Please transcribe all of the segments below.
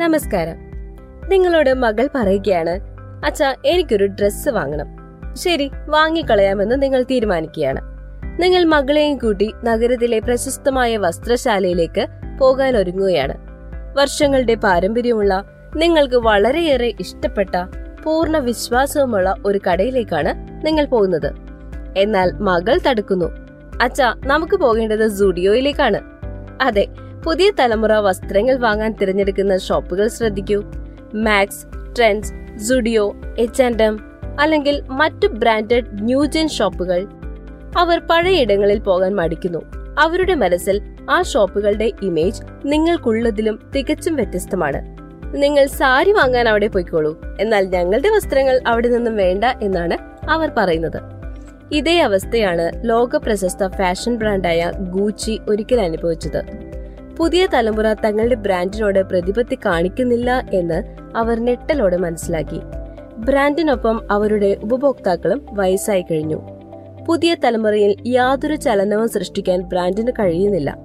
നമസ്കാരം. നിങ്ങളോട് മകൾ പറയുകയാണ് അച്ഛാ എനിക്കൊരു ഡ്രസ്സ് വാങ്ങണം. ശരി വാങ്ങിക്കളയാമെന്ന് നിങ്ങൾ തീരുമാനിക്കുകയാണ്. നിങ്ങൾ മകളെയും കൂട്ടി നഗരത്തിലെ പ്രശസ്തമായ വസ്ത്രശാലയിലേക്ക് പോകാൻ ഒരുങ്ങുകയാണ്. വർഷങ്ങളുടെ പാരമ്പര്യമുള്ള നിങ്ങൾക്ക് വളരെയേറെ ഇഷ്ടപ്പെട്ട പൂർണ വിശ്വാസവുമുള്ള ഒരു കടയിലേക്കാണ് നിങ്ങൾ പോകുന്നത്. എന്നാൽ മകൾ തടുക്കുന്നു. അച്ഛാ നമുക്ക് പോകേണ്ടത് സുഡിയോയിലേക്കാണ്. അതെ പുതിയ തലമുറ വസ്ത്രങ്ങൾ വാങ്ങാൻ തിരഞ്ഞെടുക്കുന്ന ഷോപ്പുകൾ ശ്രദ്ധിക്കൂ. Max Trends Zudio H and M അല്ലെങ്കിൽ മറ്റ് ബ്രാൻഡഡ് ന്യൂജൻ ഷോപ്പുകൾ അവർ പഴയയിടങ്ങളിൽ പോകാൻ മടിക്കുന്നു. അവരുടെ മനസ്സിൽ ആ ഷോപ്പുകളുടെ ഇമേജ് നിങ്ങൾക്കുള്ളതിലും തികച്ചും വ്യത്യസ്തമാണ്. നിങ്ങൾ സാരി വാങ്ങാൻ അവിടെ പോയിക്കോളൂ. എന്നാൽ ഞങ്ങളുടെ വസ്ത്രങ്ങൾ അവിടെ നിന്നും വേണ്ട എന്നാണ് അവർ പറയുന്നത്. ഇതേ അവസ്ഥയാണ് ലോക പ്രശസ്ത ഫാഷൻ ബ്രാൻഡായ ഗൂച്ചി ഒരിക്കൽ അനുഭവിച്ചത്. പുതിയ തലമുറ തങ്ങളുടെ ബ്രാൻഡിനോട് പ്രതിപത്തി കാണിക്കുന്നില്ല എന്ന് അവർ ഞെട്ടലോടെ മനസ്സിലാക്കി. ബ്രാൻഡിനൊപ്പം അവരുടെ ഉപഭോക്താക്കളും വയസ്സായി കഴിഞ്ഞു. പുതിയ തലമുറയിൽ യാതൊരു ചലനവും സൃഷ്ടിക്കാൻ ബ്രാൻഡിന് കഴിയുന്നില്ല.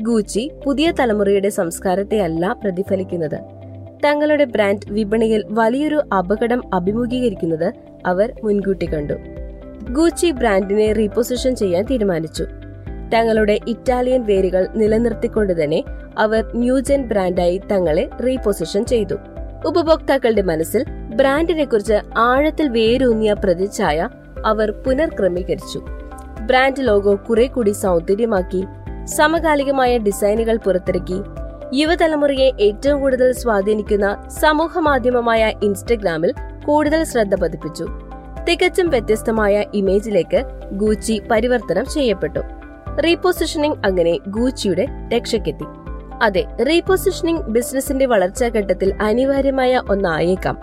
ഗൂച്ചി പുതിയ തലമുറയുടെ സംസ്കാരത്തെ അല്ല പ്രതിഫലിക്കുന്നത്. തങ്ങളുടെ ബ്രാൻഡ് വിപണിയിൽ വലിയൊരു അപകടം അഭിമുഖീകരിക്കുന്നത് അവർ മുൻകൂട്ടി കണ്ടു. ഗൂച്ചി ബ്രാൻഡിനെ റീപൊസിഷൻ ചെയ്യാൻ തീരുമാനിച്ചു. തങ്ങളുടെ ഇറ്റാലിയൻ വേരുകൾ നിലനിർത്തിക്കൊണ്ട് തന്നെ അവർ ന്യൂജൻ ബ്രാൻഡായി തങ്ങളെ റീപൊസിഷൻ ചെയ്തു. ഉപഭോക്താക്കളുടെ മനസ്സിൽ ബ്രാൻഡിനെ കുറിച്ച് ആഴത്തിൽ വേരൂന്നിയ പ്രതിച്ഛായ അവർ പുനർക്രമീകരിച്ചു. ബ്രാൻഡ് ലോഗോ കുറെ കൂടി സൗന്ദര്യമാക്കി സമകാലികമായ ഡിസൈനുകൾ പുറത്തിറക്കി യുവതലമുറയെ ഏറ്റവും കൂടുതൽ സ്വാധീനിക്കുന്ന സമൂഹ മാധ്യമമായ ഇൻസ്റ്റഗ്രാമിൽ കൂടുതൽ ശ്രദ്ധ പതിപ്പിച്ചു. തികച്ചും വ്യത്യസ്തമായ ഇമേജിലേക്ക് ഗൂച്ചി പരിവർത്തനം ചെയ്യപ്പെട്ടു. റീപൊസിഷനിങ് അങ്ങനെ ഗൂച്ചിയുടെ രക്ഷയ്ക്കെത്തി. അതെ റീപൊസിഷനിങ് ബിസിനസിന്റെ വളർച്ചാ ഘട്ടത്തിൽ അനിവാര്യമായ ഒന്നായേക്കാം.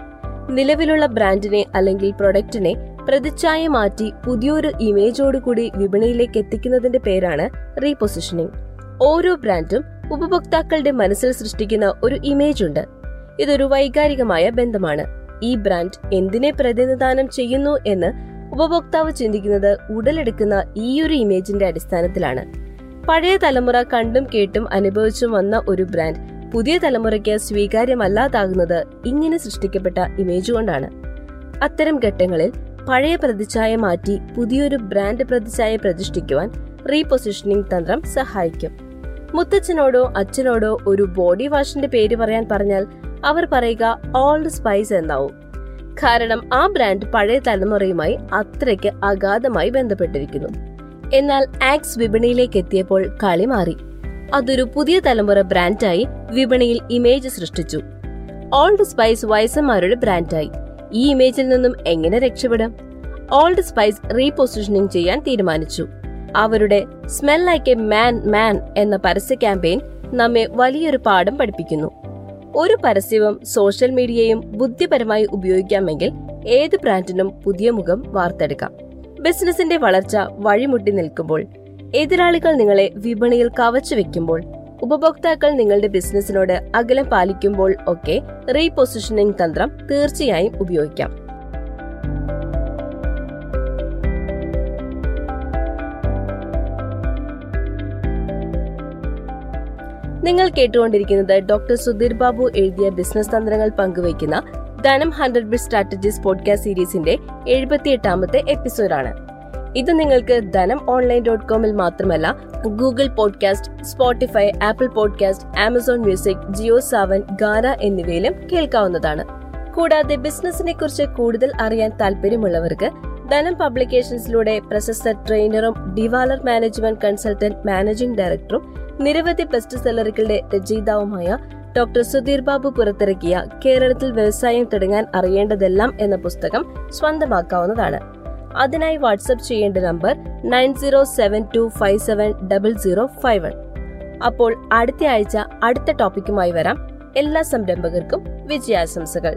നിലവിലുള്ള ബ്രാൻഡിനെ അല്ലെങ്കിൽ പ്രൊഡക്റ്റിനെ പ്രതിച്ഛായ മാറ്റി പുതിയൊരു ഇമേജോടുകൂടി വിപണിയിലേക്ക് എത്തിക്കുന്നതിന്റെ പേരാണ് റീപൊസിഷനിങ്. ഓരോ ബ്രാൻഡും ഉപഭോക്താക്കളുടെ മനസ്സിൽ സൃഷ്ടിക്കുന്ന ഒരു ഇമേജ് ഉണ്ട് ഇതൊരു വൈകാരികമായ ബന്ധമാണ്. ഈ ബ്രാൻഡ് എന്തിനെ പ്രതിനിധാനം ചെയ്യുന്നു എന്ന് ഉപഭോക്താവ് ചിന്തിക്കുന്നത് ഉടലെടുക്കുന്ന ഈയൊരു ഇമേജിന്റെ അടിസ്ഥാനത്തിലാണ്. പഴയ തലമുറ കണ്ടും കേട്ടും അനുഭവിച്ചും വന്ന ഒരു ബ്രാൻഡ് പുതിയ തലമുറയ്ക്ക് സ്വീകാര്യമല്ലാതാകുന്നത് ഇങ്ങനെ സൃഷ്ടിക്കപ്പെട്ട ഇമേജ് കൊണ്ടാണ്. അത്തരം ഘട്ടങ്ങളിൽ പഴയ പ്രതിച്ഛായ മാറ്റി പുതിയൊരു ബ്രാൻഡ് പ്രതിച്ഛായ പ്രതിഷ്ഠിക്കുവാൻ റീപൊസിഷനിങ് തന്ത്രം സഹായിക്കും. മുത്തച്ഛനോടോ അച്ഛനോടോ ഒരു ബോഡി വാഷിന്റെ പേര് പറയാൻ പറഞ്ഞാൽ അവർ പറയുക ഓൾഡ് സ്പൈസ് എന്നാവും. കാരണം ആ ബ്രാൻഡ് പഴയ തലമുറയുമായി അത്രയ്ക്ക് അഗാധമായി ബന്ധപ്പെട്ടിരിക്കുന്നു. എന്നാൽ ആക്സ് വിപണിയിലേക്ക് എത്തിയപ്പോൾ കളി മാറി. അതൊരു പുതിയ തലമുറ ബ്രാൻഡായി വിപണിയിൽ ഇമേജ് സൃഷ്ടിച്ചു. ഓൾഡ് സ്പൈസ് വയസ്സന്മാരുടെ ബ്രാൻഡായി. ഈ ഇമേജിൽ നിന്നും എങ്ങനെ രക്ഷപ്പെടാം? ഓൾഡ് സ്പൈസ് റീപൊസിഷനിങ് ചെയ്യാൻ തീരുമാനിച്ചു. അവരുടെ smell like a man man എന്ന പരസ്യ ക്യാമ്പയിൻ നമ്മെ വലിയൊരു പാഠം പഠിപ്പിക്കുന്നു. ഒരു പരസ്യവും സോഷ്യൽ മീഡിയയും ബുദ്ധിപരമായി ഉപയോഗിക്കാമെങ്കിൽ ഏത് ബ്രാൻഡിനും പുതിയ മുഖം വാർത്തെടുക്കാം. ബിസിനസിന്റെ വളർച്ച വഴിമുട്ടി നിൽക്കുമ്പോൾ എതിരാളികൾ നിങ്ങളെ വിപണിയിൽ കവച്ചു വെക്കുമ്പോൾ ഉപഭോക്താക്കൾ നിങ്ങളുടെ ബിസിനസിനോട് അകലം പാലിക്കുമ്പോൾ ഒക്കെ റീപൊസിഷനിങ് തന്ത്രം തീർച്ചയായും ഉപയോഗിക്കാം. നിങ്ങൾ കേട്ടുകൊണ്ടിരിക്കുന്നത് ഡോക്ടർ സുധീർ ബാബു എഴുതിയ ബിസിനസ് തന്ത്രങ്ങൾ പങ്കുവയ്ക്കുന്ന ധനം ഹൺഡ്രഡ് ബിറ്റ് സ്ട്രാറ്റജീസ് പോഡ്കാസ്റ്റ് സീരീസിന്റെ എഴുപത്തിയെട്ടാമത്തെ എപ്പിസോഡാണ്. ഇത് നിങ്ങൾക്ക് ധനം ഓൺലൈൻ ഡോട്ട് കോമിൽ മാത്രമല്ല Google podcast Spotify Apple podcast Amazon music Jio Saavn Gaana എന്നിവയിലും കേൾക്കാവുന്നതാണ്. കൂടാതെ ബിസിനസിനെ കുറിച്ച് കൂടുതൽ അറിയാൻ താല്പര്യമുള്ളവർക്ക് ധനം പബ്ലിക്കേഷൻസിലൂടെ പ്രശസ്ത ട്രെയിനറും ഡിവാലർ മാനേജ്മെന്റ് കൺസൾട്ടന്റ് മാനേജിംഗ് ഡയറക്ടറും നിരവധി ബെസ്റ്റ് സെല്ലറുകളുടെ രചയിതാവുമായ ഡോക്ടർ സുധീർ ബാബു പുറത്തിറക്കിയ കേരളത്തിൽ വ്യവസായം തുടങ്ങാൻ അറിയേണ്ടതെല്ലാം എന്ന പുസ്തകം സ്വന്തമാക്കാവുന്നതാണ്. അതിനായി വാട്സ്ആപ്പ് ചെയ്യേണ്ട number nine zero seven two five seven double zero five one. അപ്പോൾ അടുത്ത ആഴ്ച അടുത്ത ടോപ്പിക്കുമായി വരാം. എല്ലാ സംരംഭകർക്കും വിജയാശംസകൾ.